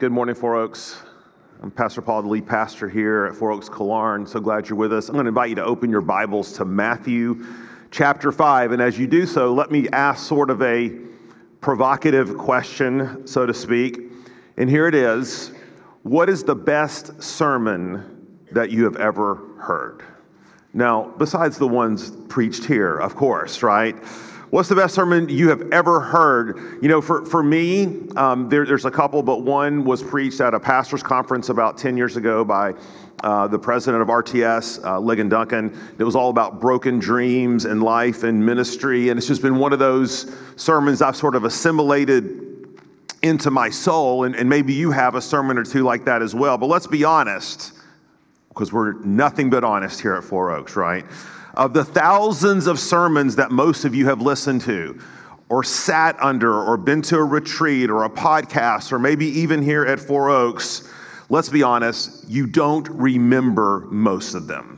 Good morning, Four Oaks. I'm Pastor Paul, the lead pastor here at Four Oaks Killearn. So glad you're with us. I'm going to invite you to open your Bibles to Matthew chapter 5. And as you do so, let me ask sort of a provocative question, so to speak. And here it is What is the best sermon that you have ever heard? Now, besides the ones preached here, of course, right? What's the best sermon you have ever heard? You know, for, for me, um, there, there's a couple, but one was preached at a pastor's conference about 10 years ago by uh, the president of RTS, uh, Ligon Duncan. It was all about broken dreams and life and ministry. And it's just been one of those sermons I've sort of assimilated into my soul. And, and maybe you have a sermon or two like that as well. But let's be honest, because we're nothing but honest here at Four Oaks, right? Of the thousands of sermons that most of you have listened to, or sat under, or been to a retreat, or a podcast, or maybe even here at Four Oaks, let's be honest, you don't remember most of them.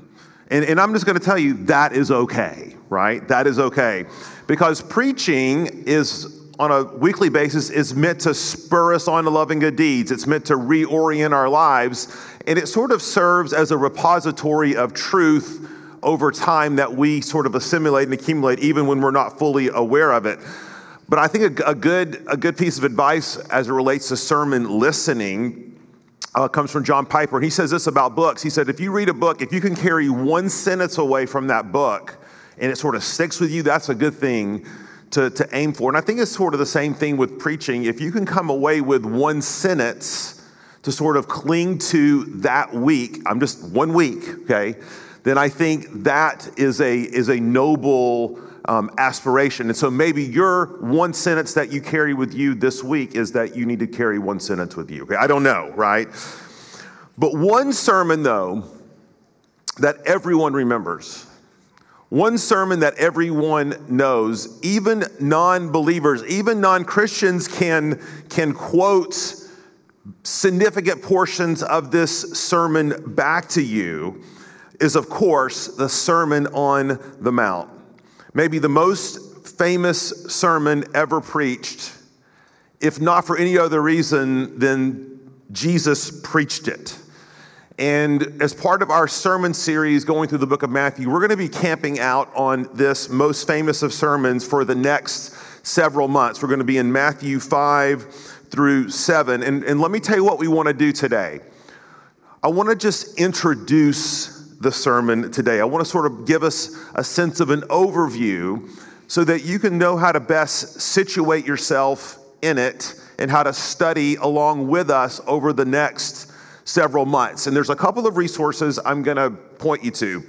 And, and I'm just going to tell you that is okay, right? That is okay. Because preaching is on a weekly basis is meant to spur us on to loving good deeds. It's meant to reorient our lives. And it sort of serves as a repository of truth over time that we sort of assimilate and accumulate even when we're not fully aware of it. But I think a, a good, a good piece of advice as it relates to sermon listening uh, comes from John Piper. And he says this about books. He said, if you read a book, if you can carry one sentence away from that book and it sort of sticks with you, that's a good thing to, to aim for. And I think it's sort of the same thing with preaching. If you can come away with one sentence to sort of cling to that week, I'm just one week, okay? Then I think that is a, is a noble um, aspiration. And so maybe your one sentence that you carry with you this week is that you need to carry one sentence with you. Okay? I don't know, right? But one sermon, though, that everyone remembers, one sermon that everyone knows, even non believers, even non Christians can, can quote significant portions of this sermon back to you is, of course, the Sermon on the Mount. Maybe the most famous sermon ever preached, if not for any other reason than Jesus preached it. And as part of our sermon series going through the book of Matthew, we're going to be camping out on this most famous of sermons for the next several months. We're going to be in Matthew 5 through 7. And, and let me tell you what we want to do today. I want to just introduce the sermon today. I want to sort of give us a sense of an overview so that you can know how to best situate yourself in it and how to study along with us over the next several months. And there's a couple of resources I'm going to point you to.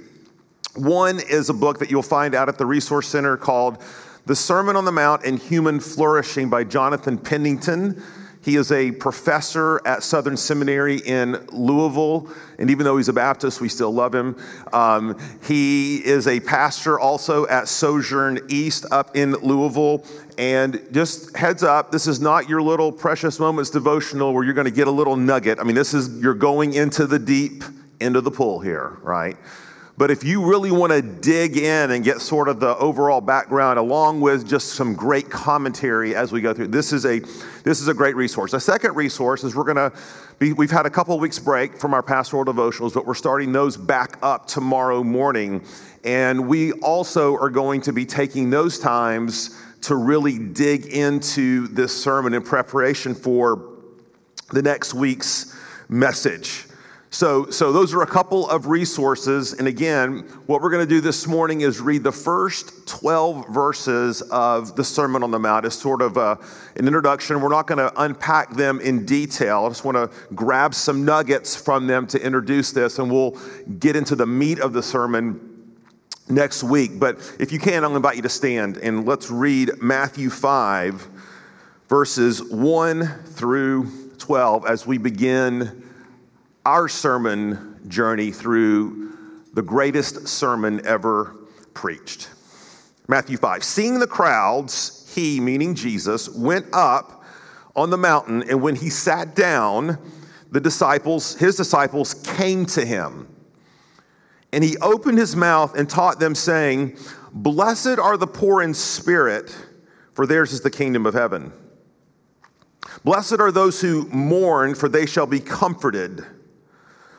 One is a book that you'll find out at the Resource Center called The Sermon on the Mount and Human Flourishing by Jonathan Pennington. He is a professor at Southern Seminary in Louisville. And even though he's a Baptist, we still love him. Um, he is a pastor also at Sojourn East up in Louisville. And just heads up, this is not your little precious moments devotional where you're going to get a little nugget. I mean, this is, you're going into the deep of the pool here, right? But if you really want to dig in and get sort of the overall background along with just some great commentary as we go through, this is a this is a great resource. A second resource is we're going to be we've had a couple weeks break from our pastoral devotionals, but we're starting those back up tomorrow morning. And we also are going to be taking those times to really dig into this sermon in preparation for the next week's message. So, so those are a couple of resources. And again, what we're going to do this morning is read the first 12 verses of the Sermon on the Mount as sort of a, an introduction. We're not going to unpack them in detail. I just want to grab some nuggets from them to introduce this, and we'll get into the meat of the sermon next week. But if you can, I'll invite you to stand and let's read Matthew 5, verses 1 through 12 as we begin our sermon journey through the greatest sermon ever preached. Matthew 5. Seeing the crowds, he, meaning Jesus, went up on the mountain, and when he sat down, the disciples, his disciples, came to him. And he opened his mouth and taught them, saying, Blessed are the poor in spirit, for theirs is the kingdom of heaven. Blessed are those who mourn, for they shall be comforted.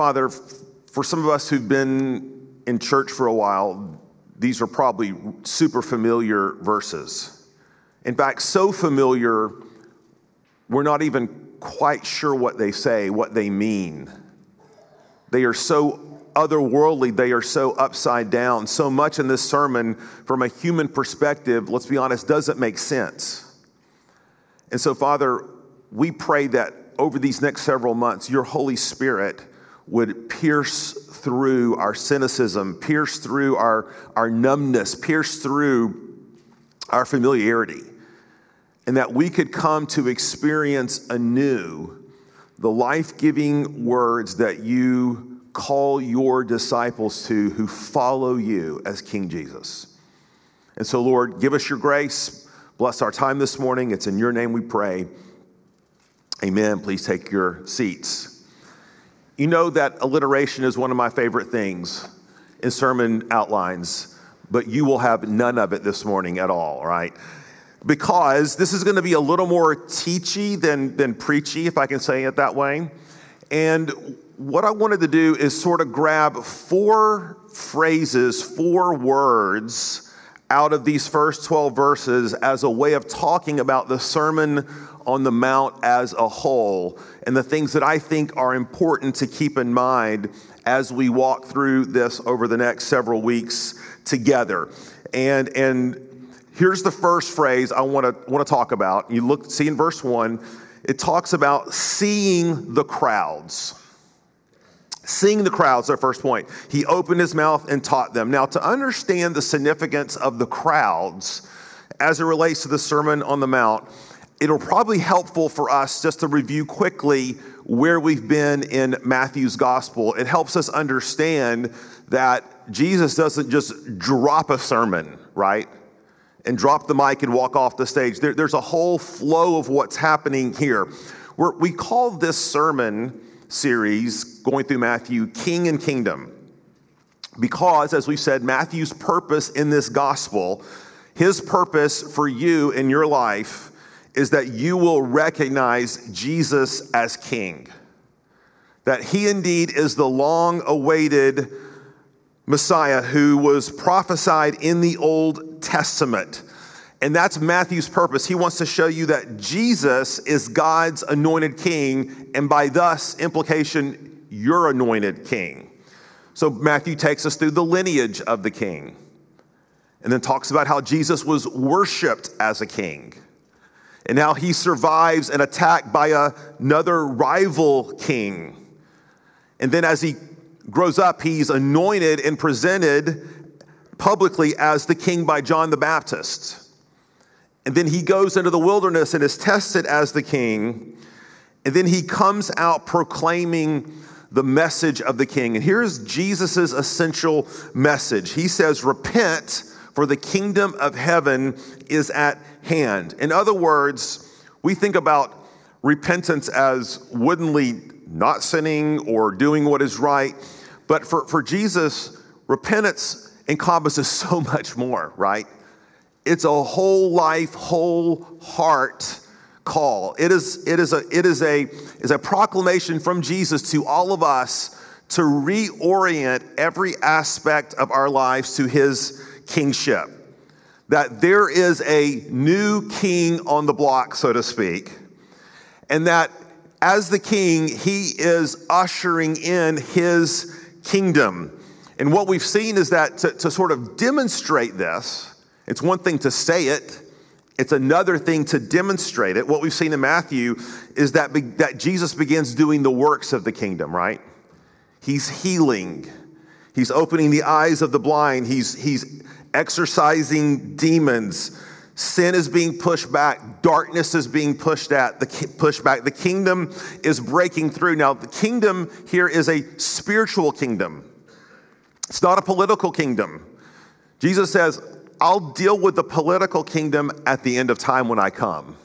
Father, for some of us who've been in church for a while, these are probably super familiar verses. In fact, so familiar, we're not even quite sure what they say, what they mean. They are so otherworldly, they are so upside down. So much in this sermon, from a human perspective, let's be honest, doesn't make sense. And so, Father, we pray that over these next several months, your Holy Spirit would pierce through our cynicism, pierce through our, our numbness, pierce through our familiarity, and that we could come to experience anew the life giving words that you call your disciples to who follow you as King Jesus. And so, Lord, give us your grace. Bless our time this morning. It's in your name we pray. Amen. Please take your seats. You know that alliteration is one of my favorite things in sermon outlines, but you will have none of it this morning at all, right? Because this is going to be a little more teachy than, than preachy, if I can say it that way. And what I wanted to do is sort of grab four phrases, four words out of these first 12 verses as a way of talking about the Sermon on the Mount as a whole and the things that I think are important to keep in mind as we walk through this over the next several weeks together. And, and here's the first phrase I want to want to talk about. You look see in verse 1, it talks about seeing the crowds. Seeing the crowds, our first point. He opened his mouth and taught them. Now, to understand the significance of the crowds as it relates to the Sermon on the Mount, it'll probably helpful for us just to review quickly where we've been in Matthew's gospel. It helps us understand that Jesus doesn't just drop a sermon, right? And drop the mic and walk off the stage. There, there's a whole flow of what's happening here. We're, we call this sermon series going through Matthew, King and Kingdom. Because, as we said, Matthew's purpose in this gospel, his purpose for you in your life, is that you will recognize Jesus as King. That he indeed is the long awaited Messiah who was prophesied in the Old Testament. And that's Matthew's purpose. He wants to show you that Jesus is God's anointed king, and by thus implication, your anointed king. So Matthew takes us through the lineage of the king, and then talks about how Jesus was worshiped as a king, and how he survives an attack by another rival king. And then as he grows up, he's anointed and presented publicly as the king by John the Baptist. And then he goes into the wilderness and is tested as the king. And then he comes out proclaiming the message of the king. And here's Jesus' essential message He says, Repent, for the kingdom of heaven is at hand. In other words, we think about repentance as woodenly not sinning or doing what is right. But for, for Jesus, repentance encompasses so much more, right? It's a whole life, whole heart call. It is, it is, a, it is, a, is a proclamation from Jesus to all of us to reorient every aspect of our lives to his kingship. That there is a new king on the block, so to speak, and that as the king, he is ushering in his kingdom. And what we've seen is that to, to, sort of demonstrate this, it's one thing to say it, it's another thing to demonstrate it. What we've seen in Matthew is that, be, that Jesus begins doing the works of the kingdom, right? He's healing, he's opening the eyes of the blind, he's, he's exorcising demons. Sin is being pushed back. Darkness is being pushed at the pushed back. The kingdom is breaking through. Now, the kingdom here is a spiritual kingdom. It's not a political kingdom. Jesus says, I'll deal with the political kingdom at the end of time when I come.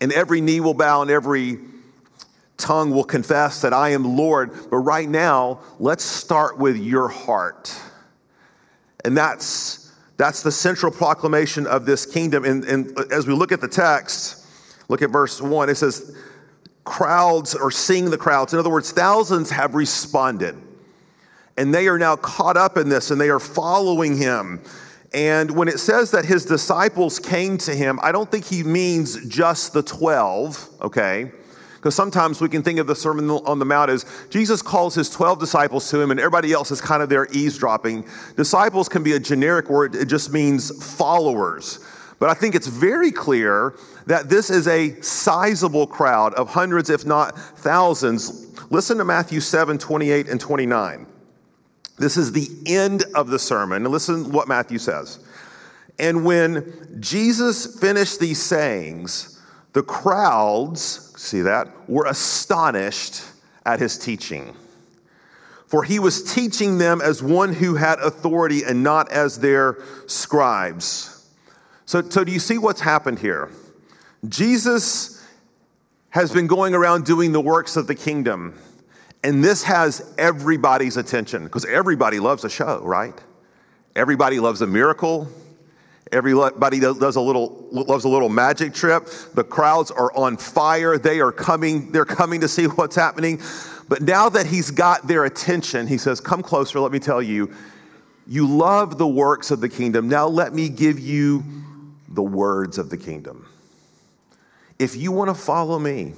And every knee will bow and every tongue will confess that I am Lord. But right now, let's start with your heart. And that's that's the central proclamation of this kingdom. And, and as we look at the text, look at verse 1, it says, crowds are seeing the crowds. In other words, thousands have responded. And they are now caught up in this and they are following him. And when it says that his disciples came to him, I don't think he means just the 12, okay? Because sometimes we can think of the Sermon on the Mount as Jesus calls his 12 disciples to him and everybody else is kind of there eavesdropping. Disciples can be a generic word, it just means followers. But I think it's very clear that this is a sizable crowd of hundreds, if not thousands. Listen to Matthew 7 28 and 29. This is the end of the sermon. And listen what Matthew says. And when Jesus finished these sayings, the crowds see that, were astonished at his teaching. For he was teaching them as one who had authority and not as their scribes. So, so do you see what's happened here? Jesus has been going around doing the works of the kingdom, and this has everybody's attention because everybody loves a show, right? Everybody loves a miracle. Everybody does a little, loves a little magic trip. The crowds are on fire. They are coming, they're coming to see what's happening. But now that he's got their attention, he says, Come closer, let me tell you, you love the works of the kingdom. Now let me give you the words of the kingdom. If you want to follow me,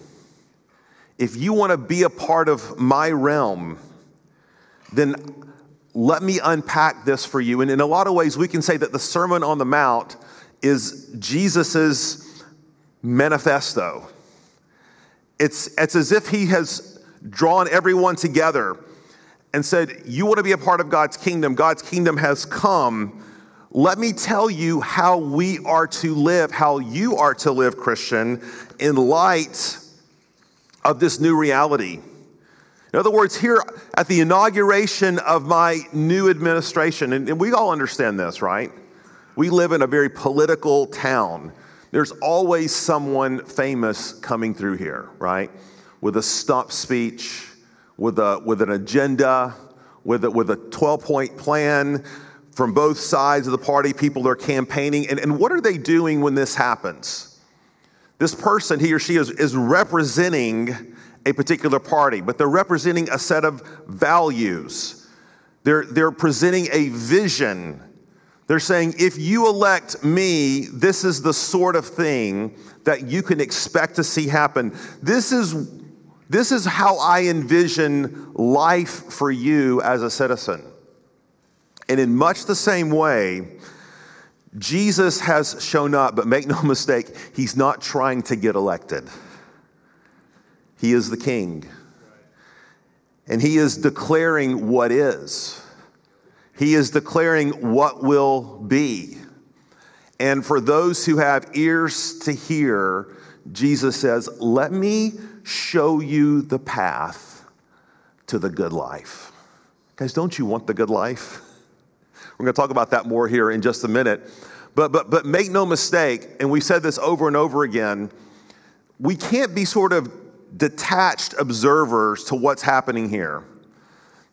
if you want to be a part of my realm, then let me unpack this for you. And in a lot of ways, we can say that the Sermon on the Mount is Jesus's manifesto. It's, it's as if he has drawn everyone together and said, You want to be a part of God's kingdom. God's kingdom has come. Let me tell you how we are to live, how you are to live, Christian, in light of this new reality. In other words, here at the inauguration of my new administration, and, we all understand this, right? We live in a very political town. There's always someone famous coming through here, right? With a stump speech, with, a, with an agenda, with a, with a 12 point plan from both sides of the party. People are campaigning. And, and what are they doing when this happens? This person, he or she, is, is representing a particular party, but they're representing a set of values. They're, they're presenting a vision. They're saying, if you elect me, this is the sort of thing that you can expect to see happen. This is, this is how I envision life for you as a citizen. And in much the same way, Jesus has shown up, but make no mistake, he's not trying to get elected. He is the king. And he is declaring what is. He is declaring what will be. And for those who have ears to hear, Jesus says, Let me show you the path to the good life. Guys, don't you want the good life? We're going to talk about that more here in just a minute. But, but, but make no mistake, and we've said this over and over again, we can't be sort of detached observers to what's happening here.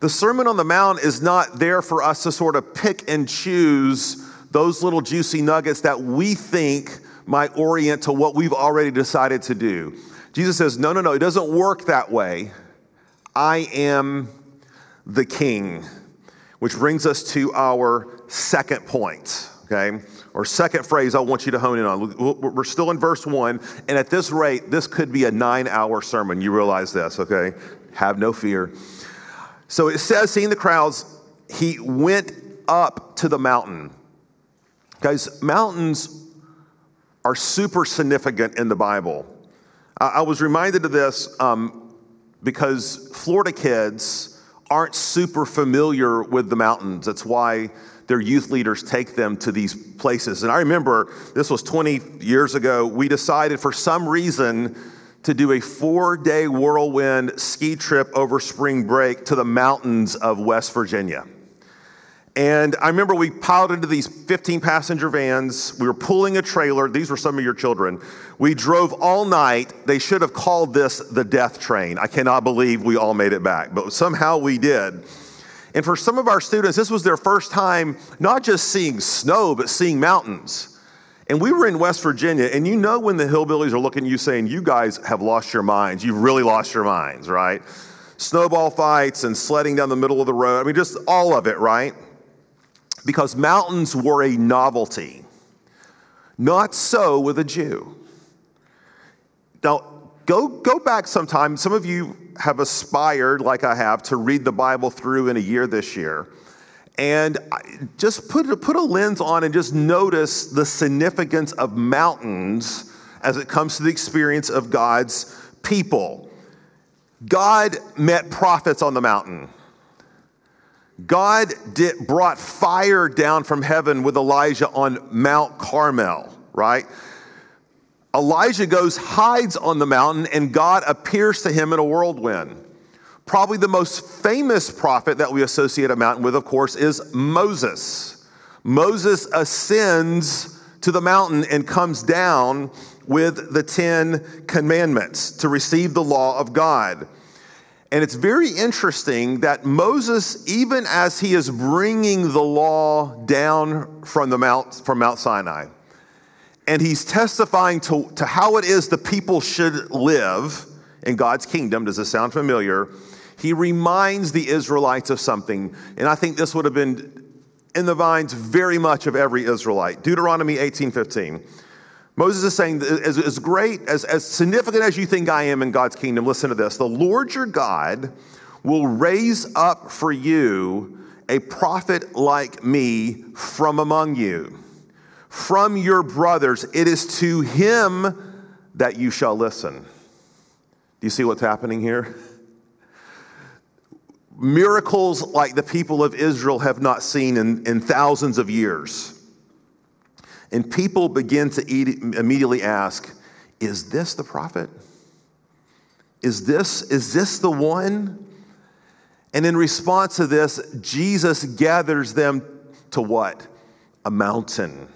The Sermon on the Mount is not there for us to sort of pick and choose those little juicy nuggets that we think might orient to what we've already decided to do. Jesus says, No, no, no, it doesn't work that way. I am the king. Which brings us to our second point, okay? or second phrase I want you to hone in on. We're still in verse one, and at this rate, this could be a nine hour sermon. You realize this, okay? Have no fear. So it says, seeing the crowds, he went up to the mountain. Guys, mountains are super significant in the Bible. I was reminded of this um, because Florida kids aren't super familiar with the mountains. That's why their youth leaders take them to these places. And I remember this was 20 years ago. We decided for some reason to do a four day whirlwind ski trip over spring break to the mountains of West Virginia. And I remember we piled into these 15 passenger vans. We were pulling a trailer. These were some of your children. We drove all night. They should have called this the death train. I cannot believe we all made it back, but somehow we did. And for some of our students, this was their first time not just seeing snow, but seeing mountains. And we were in West Virginia, and you know when the hillbillies are looking at you saying, You guys have lost your minds. You've really lost your minds, right? Snowball fights and sledding down the middle of the road. I mean, just all of it, right? Because mountains were a novelty. Not so with a Jew. Now, go, go back sometime. Some of you have aspired, like I have, to read the Bible through in a year this year. And just put, put a lens on and just notice the significance of mountains as it comes to the experience of God's people. God met prophets on the mountain. God did, brought fire down from heaven with Elijah on Mount Carmel, right? Elijah goes, hides on the mountain, and God appears to him in a whirlwind. Probably the most famous prophet that we associate a mountain with, of course, is Moses. Moses ascends to the mountain and comes down with the Ten Commandments to receive the law of God. And it's very interesting that Moses, even as he is bringing the law down from, the Mount, from Mount Sinai, and he's testifying to, to how it is the people should live in God's kingdom. Does this sound familiar? He reminds the Israelites of something, and I think this would have been in the minds very much of every Israelite. Deuteronomy 18:15. Moses is saying, as, as great, as, as significant as you think I am in God's kingdom, listen to this. The Lord your God will raise up for you a prophet like me from among you from your brothers. It is to him that you shall listen. Do you see what's happening here? Miracles like the people of Israel have not seen in, in thousands of years. And people begin to immediately ask, Is this the prophet? Is this, is this the one? And in response to this, Jesus gathers them to what? A mountain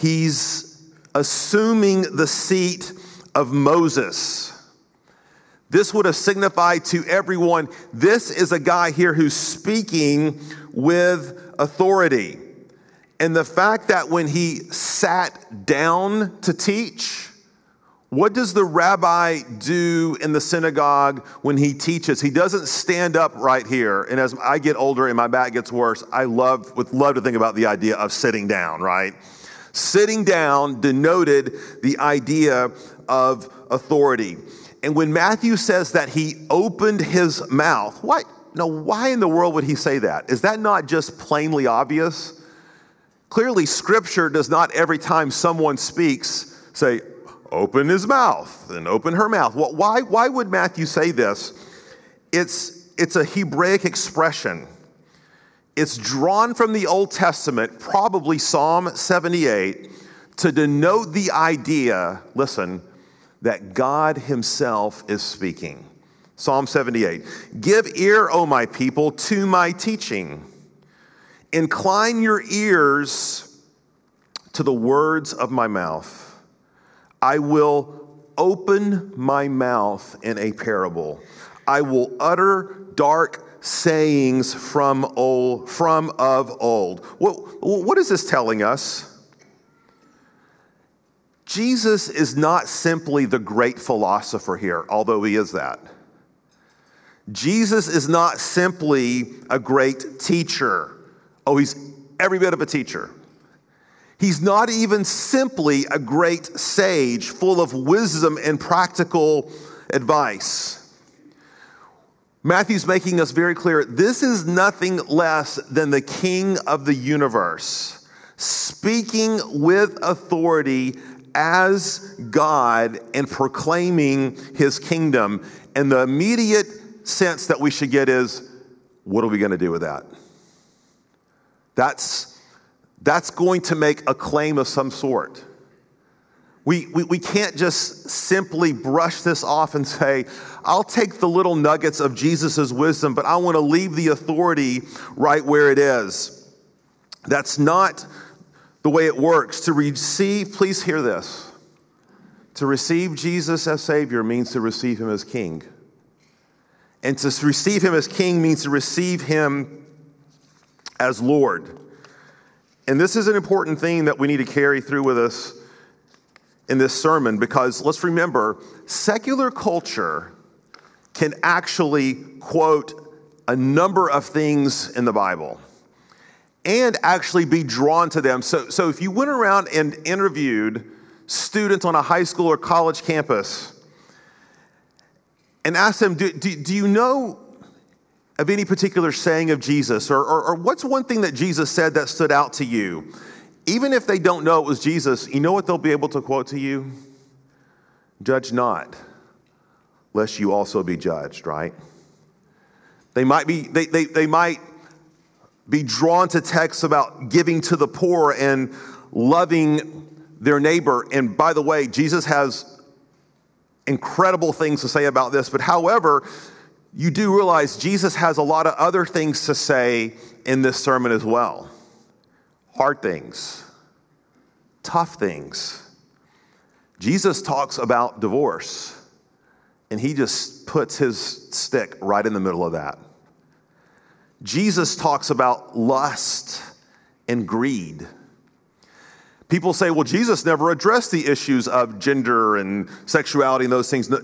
He's assuming the seat of Moses. This would have signified to everyone this is a guy here who's speaking with authority. And the fact that when he sat down to teach, what does the rabbi do in the synagogue when he teaches? He doesn't stand up right here. And as I get older and my back gets worse, I love would love to think about the idea of sitting down, right? Sitting down denoted the idea of authority. And when Matthew says that he opened his mouth, why, no, why in the world would he say that? Is that not just plainly obvious? Clearly, scripture does not every time someone speaks say, open his mouth and open her mouth. Well, why, why would Matthew say this? It's, it's a Hebraic expression. It's drawn from the Old Testament, probably Psalm 78, to denote the idea, listen, that God Himself is speaking. Psalm 78 Give ear, O my people, to my teaching. Incline your ears to the words of my mouth. I will open my mouth in a parable. I will utter dark sayings from old, from of old. What, what is this telling us? Jesus is not simply the great philosopher here, although he is that. Jesus is not simply a great teacher. Oh, he's every bit of a teacher. He's not even simply a great sage full of wisdom and practical advice. Matthew's making us very clear this is nothing less than the king of the universe, speaking with authority as God and proclaiming his kingdom. And the immediate sense that we should get is what are we going to do with that? That's, that's going to make a claim of some sort. We, we, we can't just simply brush this off and say, I'll take the little nuggets of Jesus' wisdom, but I want to leave the authority right where it is. That's not the way it works. To receive, please hear this. To receive Jesus as Savior means to receive Him as King. And to receive Him as King means to receive Him as Lord. And this is an important thing that we need to carry through with us in this sermon because let's remember secular culture can actually quote a number of things in the Bible and actually be drawn to them. So, so if you went around and interviewed students on a high school or college campus and asked them, Do, do, do you know of any particular saying of Jesus? Or, or, or what's one thing that Jesus said that stood out to you? Even if they don't know it was Jesus, you know what they'll be able to quote to you? Judge not, lest you also be judged, right? They might be, they, they, they might be drawn to texts about giving to the poor and loving their neighbor. And by the way, Jesus has incredible things to say about this, but however, you do realize Jesus has a lot of other things to say in this sermon as well hard things, tough things. Jesus talks about divorce, and he just puts his stick right in the middle of that. Jesus talks about lust and greed. People say, well, Jesus never addressed the issues of gender and sexuality and those things. No,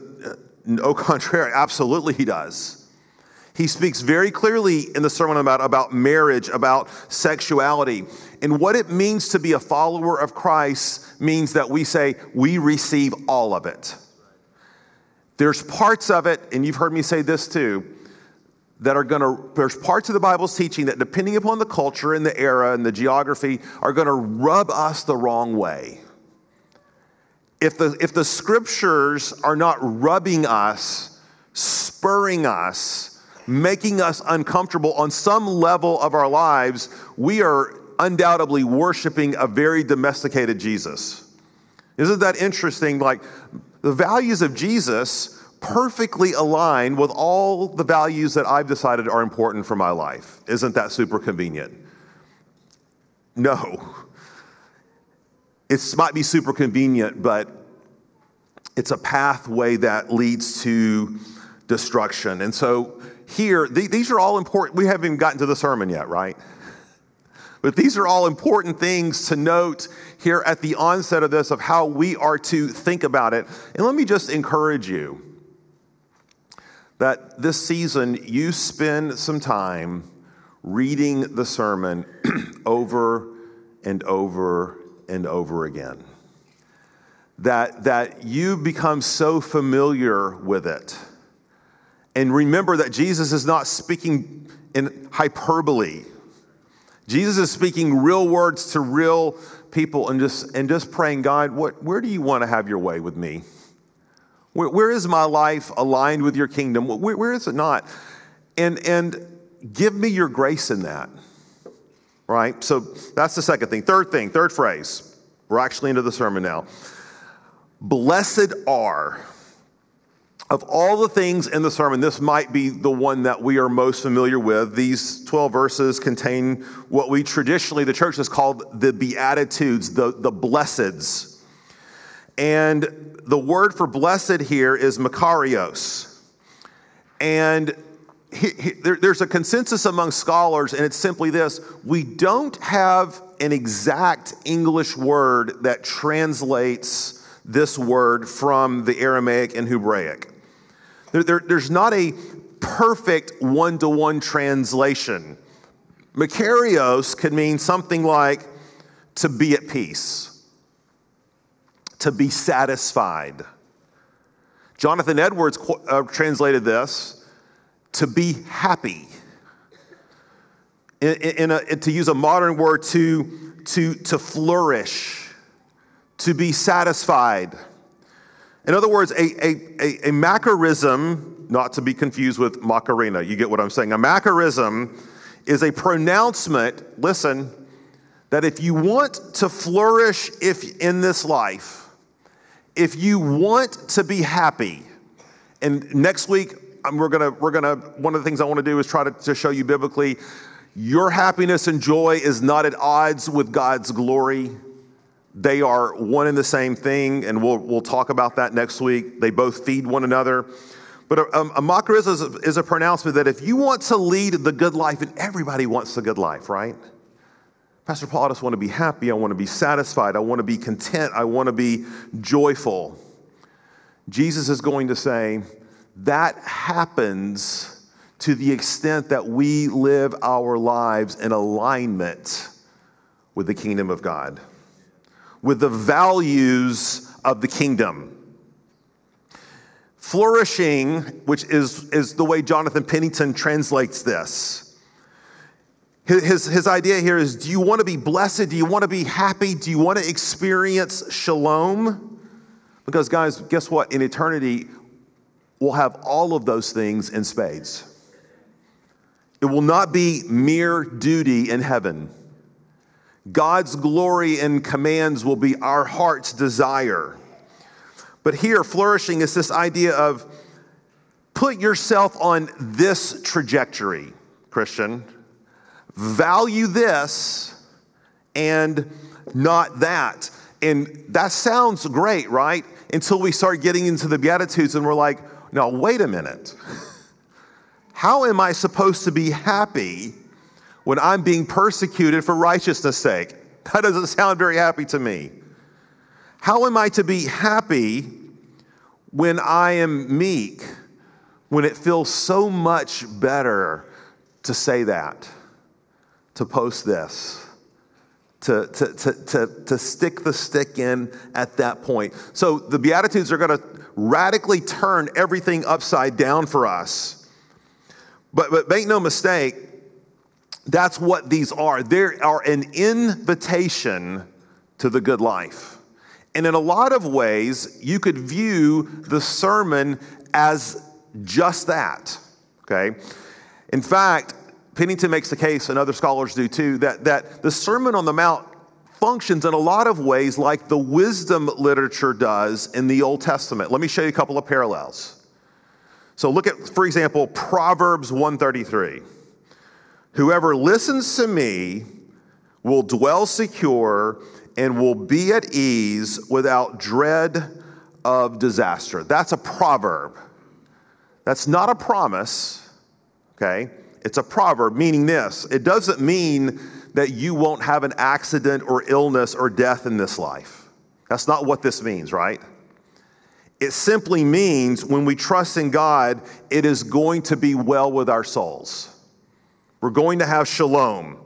no contrary, absolutely he does. He speaks very clearly in the sermon about, about marriage, about sexuality. And what it means to be a follower of Christ means that we say we receive all of it. There's parts of it, and you've heard me say this too, that are going to, there's parts of the Bible's teaching that, depending upon the culture and the era and the geography, are going to rub us the wrong way. If the, if the scriptures are not rubbing us, spurring us, making us uncomfortable on some level of our lives, we are undoubtedly worshiping a very domesticated Jesus. Isn't that interesting? Like the values of Jesus perfectly align with all the values that I've decided are important for my life. Isn't that super convenient? No. It might be super convenient, but it's a pathway that leads to destruction. And so here, th- these are all important. We haven't even gotten to the sermon yet, right? But these are all important things to note here at the onset of this of how we are to think about it. And let me just encourage you that this season you spend some time reading the sermon over and over and over again. That, that you become so familiar with it and remember that Jesus is not speaking in hyperbole. Jesus is speaking real words to real people and just, and just praying, God, what, where do you want to have your way with me? Where, where is my life aligned with your kingdom? Where, where is it not? And, and give me your grace in that. Right? So that's the second thing. Third thing, third phrase. We're actually into the sermon now. Blessed are of all the things in the sermon, this might be the one that we are most familiar with. These 12 verses contain what we traditionally, the church has called the Beatitudes, the, the blesseds. And the word for blessed here is Makarios. And he, he, there, there's a consensus among scholars, and it's simply this we don't have an exact English word that translates this word from the Aramaic and Hebraic. There, there, there's not a perfect one to one translation. Makarios could mean something like to be at peace, to be satisfied. Jonathan Edwards uh, translated this to be happy. In, in a, to use a modern word, to, to, to flourish, to be satisfied. In other words, a, a, a, a Macarism, not to be confused with Macarena, you get what I'm saying. A Macarism is a pronouncement, listen, that if you want to flourish if in this life, if you want to be happy, and next week we're gonna we're gonna one of the things I want to do is try to, to show you biblically, your happiness and joy is not at odds with God's glory. They are one and the same thing, and we'll we'll talk about that next week. They both feed one another. But um, a, a, a is a, is a pronouncement that if you want to lead the good life, and everybody wants the good life, right? Pastor Paul, I just want to be happy. I want to be satisfied. I want to be content. I want to be joyful. Jesus is going to say that happens to the extent that we live our lives in alignment with the kingdom of God, with the values of the kingdom. Flourishing, which is, is the way Jonathan Pennington translates this his, his idea here is do you want to be blessed? Do you want to be happy? Do you want to experience shalom? Because, guys, guess what? In eternity, we'll have all of those things in spades. It will not be mere duty in heaven. God's glory and commands will be our heart's desire. But here, flourishing is this idea of put yourself on this trajectory, Christian value this and not that. And that sounds great, right? Until we start getting into the Beatitudes and we're like, no, wait a minute. How am I supposed to be happy when I'm being persecuted for righteousness' sake? That doesn't sound very happy to me. How am I to be happy when I am meek, when it feels so much better to say that? to post this, to, to, to, to, to stick the stick in at that point. So the Beatitudes are going to radically turn everything upside down for us. But, but make no mistake, that's what these are. They are an invitation to the good life. And in a lot of ways, you could view the sermon as just that. Okay? In fact, Pennington makes the case, and other scholars do too, that, that the Sermon on the Mount functions in a lot of ways like the wisdom literature does in the Old Testament. Let me show you a couple of parallels. So look at, for example, Proverbs 133. Whoever listens to me will dwell secure and will be at ease without dread of disaster. That's a proverb. That's not a promise, okay? It's a proverb, meaning this it doesn't mean that you won't have an accident or illness or death in this life. That's not what this means, right? It simply means when we trust in God, it is going to be well with our souls. We're going to have shalom.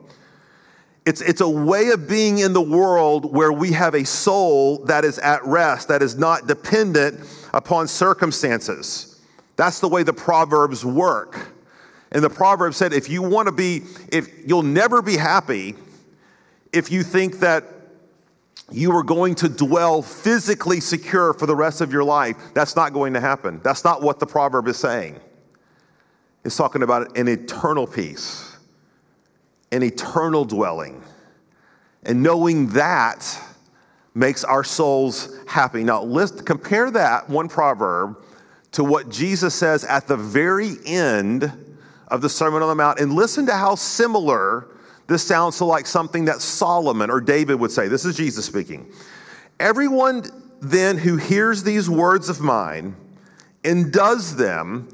It's, it's a way of being in the world where we have a soul that is at rest, that is not dependent upon circumstances. That's the way the Proverbs work. And the proverb said, if you want to be, if you'll never be happy if you think that you are going to dwell physically secure for the rest of your life. That's not going to happen. That's not what the proverb is saying. It's talking about an eternal peace, an eternal dwelling. And knowing that makes our souls happy. Now, list, compare that one proverb to what Jesus says at the very end of the Sermon on the Mount and listen to how similar this sounds to like something that Solomon or David would say. This is Jesus speaking. Everyone then who hears these words of mine and does them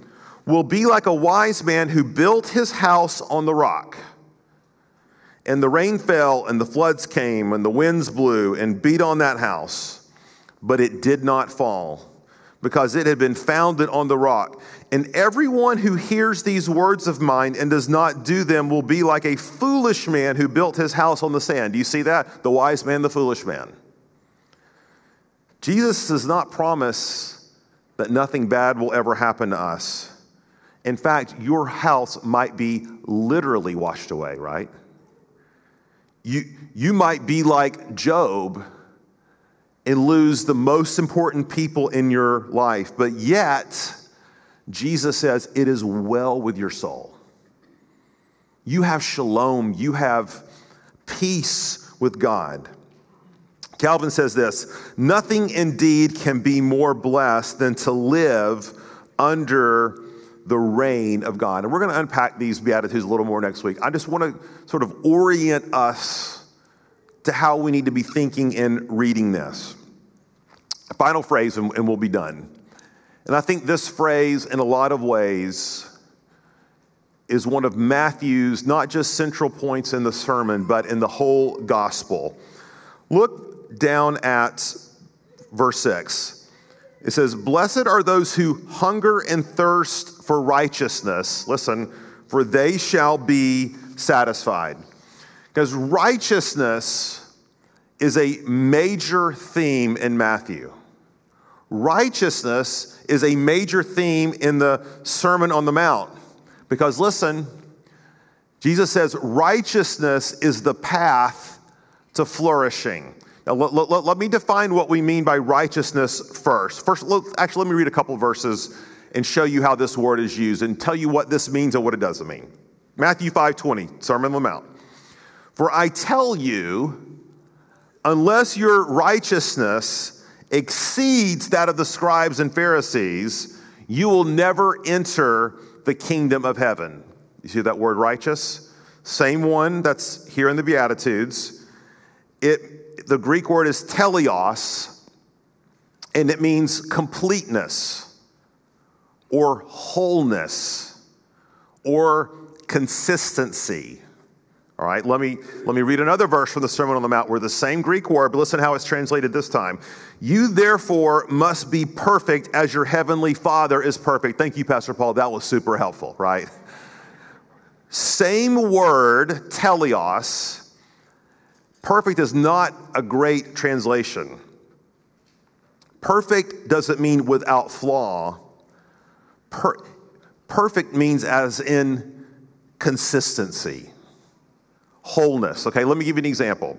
will be like a wise man who built his house on the rock. And the rain fell, and the floods came, and the winds blew and beat on that house, but it did not fall because it had been founded on the rock. And everyone who hears these words of mine and does not do them will be like a foolish man who built his house on the sand. Do you see that? The wise man, the foolish man. Jesus does not promise that nothing bad will ever happen to us. In fact, your house might be literally washed away, right? You, you might be like Job and lose the most important people in your life. But yet, Jesus says, it is well with your soul. You have shalom, you have peace with God. Calvin says this Nothing indeed can be more blessed than to live under the reign of God. And we're going to unpack these Beatitudes a little more next week. I just want to sort of orient us to how we need to be thinking and reading this. Final phrase, and, and we'll be done. And I think this phrase, in a lot of ways, is one of Matthew's not just central points in the sermon, but in the whole gospel. Look down at verse 6. It says, Blessed are those who hunger and thirst for righteousness. Listen, for they shall be satisfied. Because righteousness is a major theme in Matthew. Righteousness is a major theme in the Sermon on the Mount. Because listen, Jesus says righteousness is the path to flourishing. Now, let, let, let me define what we mean by righteousness first. First, look, actually, let me read a couple verses and show you how this word is used and tell you what this means and what it doesn't mean. Matthew 5 20, Sermon on the Mount. For I tell you, unless your righteousness exceeds that of the scribes and Pharisees, you will never enter the kingdom of heaven. You see that word righteous? Same one that's here in the Beatitudes. It, the Greek word is teleos, and it means completeness or wholeness or consistency. All right, let me, let me read another verse from the Sermon on the Mount where the same Greek word, but listen how it's translated this time. You therefore must be perfect as your heavenly Father is perfect. Thank you, Pastor Paul. That was super helpful, right? Same word, teleos. Perfect is not a great translation. Perfect doesn't mean without flaw. Per- perfect means as in consistency wholeness. Okay, let me give you an example.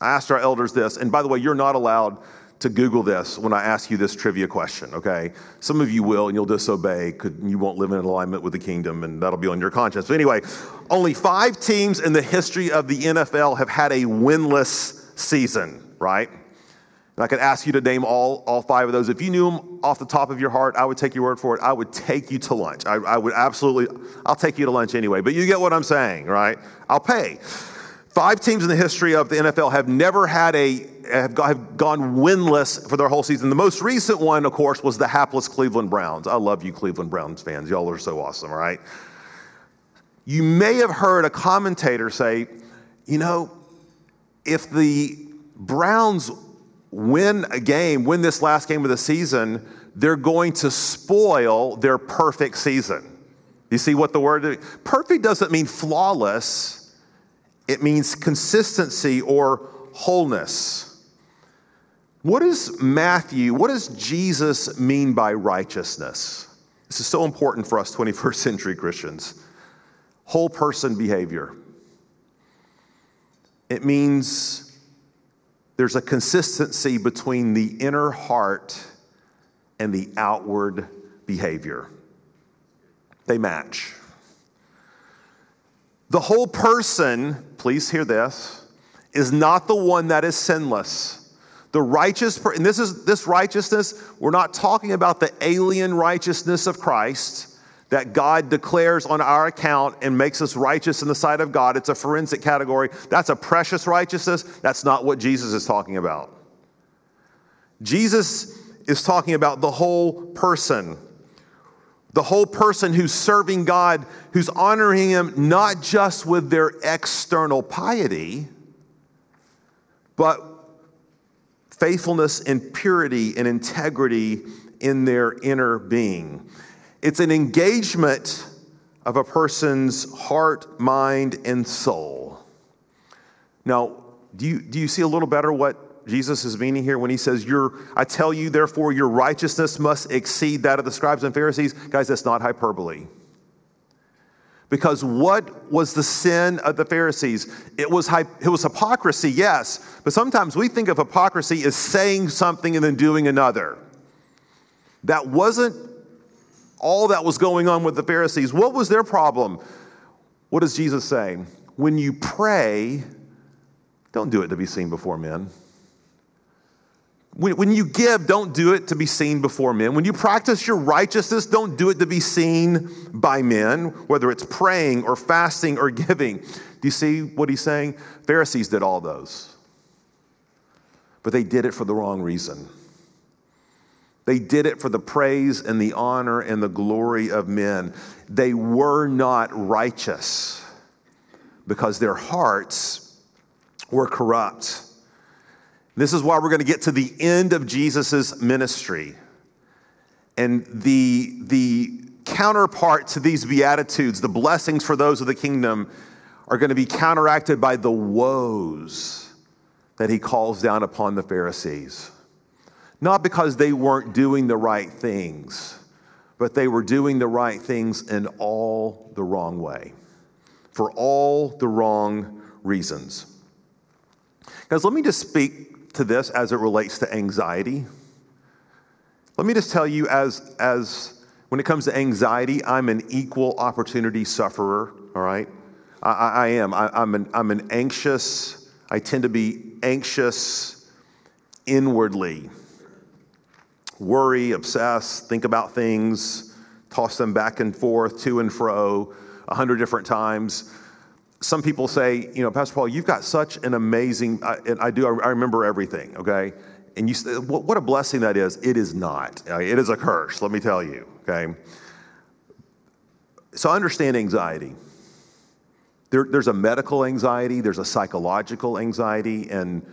I asked our elders this, and by the way, you're not allowed to Google this when I ask you this trivia question, okay? Some of you will, and you'll disobey because you won't live in alignment with the kingdom, and that'll be on your conscience. But anyway, only five teams in the history of the NFL have had a winless season, right? And I could ask you to name all, all five of those. If you knew them off the top of your heart, I would take your word for it. I would take you to lunch. I, I would absolutely, I'll take you to lunch anyway. But you get what I'm saying, right? I'll pay. Five teams in the history of the NFL have never had a, have gone winless for their whole season. The most recent one, of course, was the hapless Cleveland Browns. I love you, Cleveland Browns fans. Y'all are so awesome, right? You may have heard a commentator say, you know, if the Browns win a game, win this last game of the season, they're going to spoil their perfect season. You see what the word perfect doesn't mean flawless, it means consistency or wholeness. What does Matthew, what does Jesus mean by righteousness? This is so important for us 21st century Christians. Whole person behavior. It means there's a consistency between the inner heart and the outward behavior. They match. The whole person, please hear this, is not the one that is sinless. The righteous, and this is this righteousness, we're not talking about the alien righteousness of Christ that God declares on our account and makes us righteous in the sight of God. It's a forensic category. That's a precious righteousness. That's not what Jesus is talking about. Jesus is talking about the whole person. The whole person who's serving God, who's honoring Him not just with their external piety, but faithfulness and purity and integrity in their inner being. It's an engagement of a person's heart, mind, and soul. Now, do you, do you see a little better what Jesus is meaning here when he says, your, I tell you, therefore, your righteousness must exceed that of the scribes and Pharisees? Guys, that's not hyperbole. Because what was the sin of the Pharisees? It was, it was hypocrisy, yes, but sometimes we think of hypocrisy as saying something and then doing another. That wasn't all that was going on with the Pharisees. What was their problem? What does Jesus say? When you pray, don't do it to be seen before men. When, when you give, don't do it to be seen before men. When you practice your righteousness, don't do it to be seen by men, whether it's praying or fasting or giving. Do you see what he's saying? Pharisees did all those, but they did it for the wrong reason. They did it for the praise and the honor and the glory of men. They were not righteous because their hearts were corrupt. This is why we're going to get to the end of Jesus' ministry. And the, the counterpart to these Beatitudes, the blessings for those of the kingdom, are going to be counteracted by the woes that he calls down upon the Pharisees. Not because they weren't doing the right things, but they were doing the right things in all the wrong way, for all the wrong reasons. Guys, let me just speak to this as it relates to anxiety. Let me just tell you, as, as when it comes to anxiety, I'm an equal opportunity sufferer, all right? I, I am. I, I'm, an, I'm an anxious, I tend to be anxious inwardly. Worry, obsess, think about things, toss them back and forth, to and fro, a hundred different times some people say, you know, Pastor Paul, you've got such an amazing, I, and I do, I remember everything, okay? And you, what a blessing that is. It is not. Uh, it is a curse, let me tell you, okay? So understand anxiety. There, there's a medical anxiety, there's a psychological anxiety, and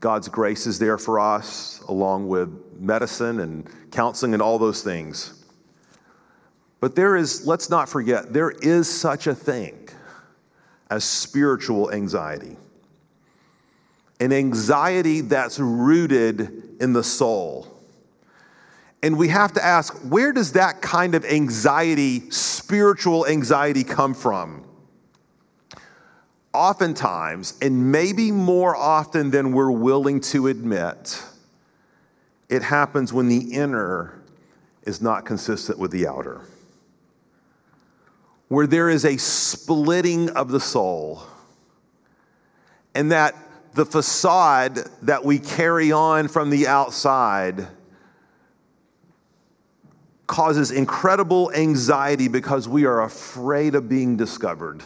God's grace is there for us, along with medicine and counseling and all those things. But there is, let's not forget, there is such a thing as spiritual anxiety. An anxiety that's rooted in the soul. And we have to ask where does that kind of anxiety, spiritual anxiety, come from? Oftentimes, and maybe more often than we're willing to admit, it happens when the inner is not consistent with the outer where there is a splitting of the soul, and that the facade that we carry on from the outside causes incredible anxiety because we are afraid of being discovered.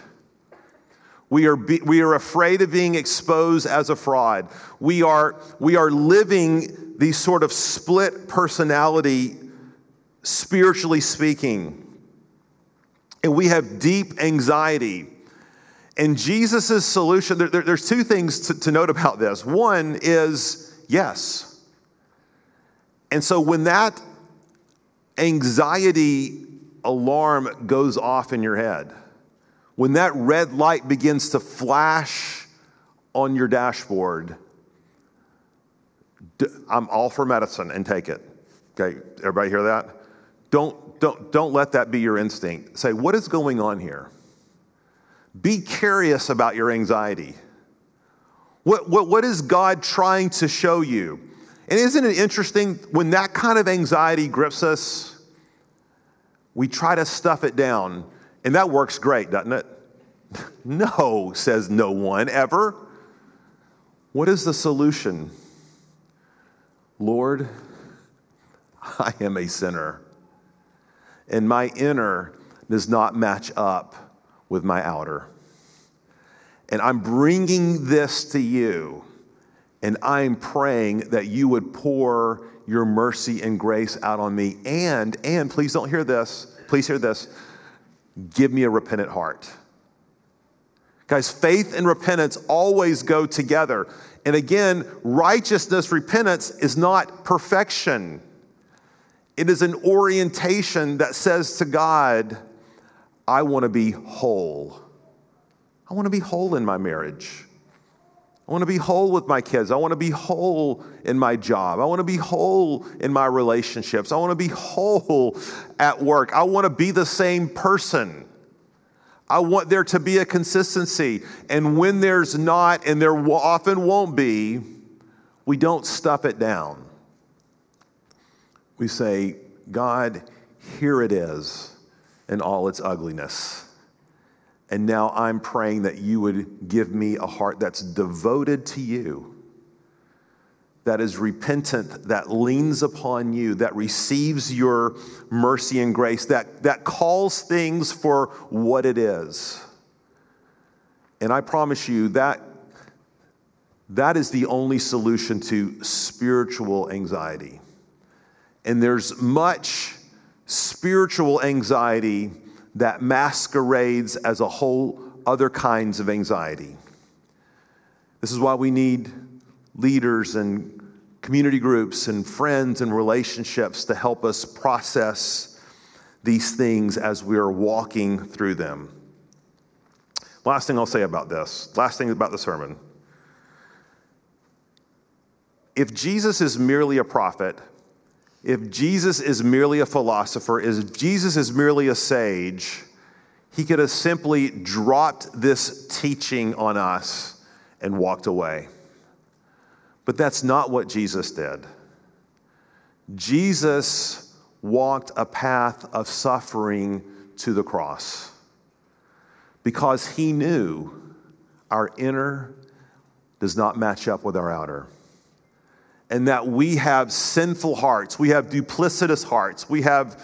We are, be, we are afraid of being exposed as a fraud. We are, we are living these sort of split personality, spiritually speaking and we have deep anxiety. And Jesus' solution, there, there, there's two things to, to note about this. One is yes. And so when that anxiety alarm goes off in your head, when that red light begins to flash on your dashboard, I'm all for medicine and take it. Okay, everybody hear that? Don't don't, don't let that be your instinct. Say, what is going on here? Be curious about your anxiety. What, what, what is God trying to show you? And isn't it interesting when that kind of anxiety grips us, we try to stuff it down, and that works great, doesn't it? no, says no one ever. What is the solution? Lord, I am a sinner and my inner does not match up with my outer. And I'm bringing this to you, and I'm praying that you would pour your mercy and grace out on me. And, and please don't hear this, please hear this, give me a repentant heart. Guys, faith and repentance always go together. And again, righteousness, repentance is not perfection. It is an orientation that says to God, I want to be whole. I want to be whole in my marriage. I want to be whole with my kids. I want to be whole in my job. I want to be whole in my relationships. I want to be whole at work. I want to be the same person. I want there to be a consistency. And when there's not, and there often won't be, we don't stuff it down. We say, God, here it is in all its ugliness. And now I'm praying that you would give me a heart that's devoted to you, that is repentant, that leans upon you, that receives your mercy and grace, that, that calls things for what it is. And I promise you that that is the only solution to spiritual anxiety. And there's much spiritual anxiety that masquerades as a whole other kinds of anxiety. This is why we need leaders and community groups and friends and relationships to help us process these things as we are walking through them. Last thing I'll say about this, last thing about the sermon. If Jesus is merely a prophet, if Jesus is merely a philosopher, if Jesus is merely a sage, he could have simply dropped this teaching on us and walked away. But that's not what Jesus did. Jesus walked a path of suffering to the cross because he knew our inner does not match up with our outer and that we have sinful hearts, we have duplicitous hearts, we have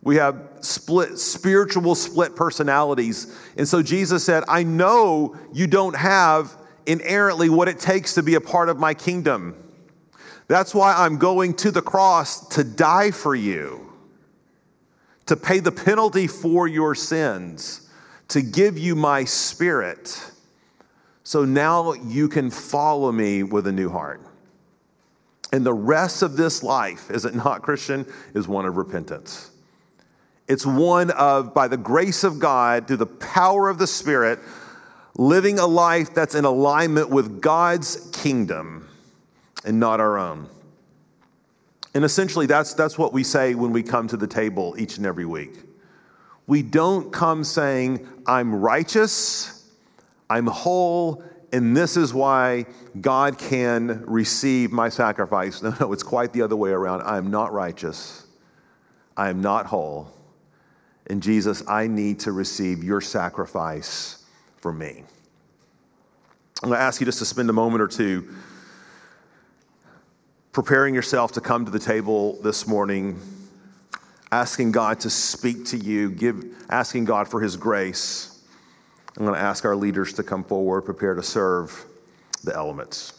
we have split spiritual split personalities. And so Jesus said, "I know you don't have inherently what it takes to be a part of my kingdom. That's why I'm going to the cross to die for you, to pay the penalty for your sins, to give you my spirit. So now you can follow me with a new heart. And the rest of this life, is it not, Christian, is one of repentance. It's one of, by the grace of God, through the power of the Spirit, living a life that's in alignment with God's kingdom and not our own. And essentially, that's, that's what we say when we come to the table each and every week. We don't come saying, I'm righteous, I'm whole, and this is why God can receive my sacrifice. No, no, it's quite the other way around. I am not righteous. I am not whole. And Jesus, I need to receive your sacrifice for me. I'm going to ask you just to spend a moment or two preparing yourself to come to the table this morning, asking God to speak to you, give, asking God for his grace. I'm going to ask our leaders to come forward, prepare to serve the elements.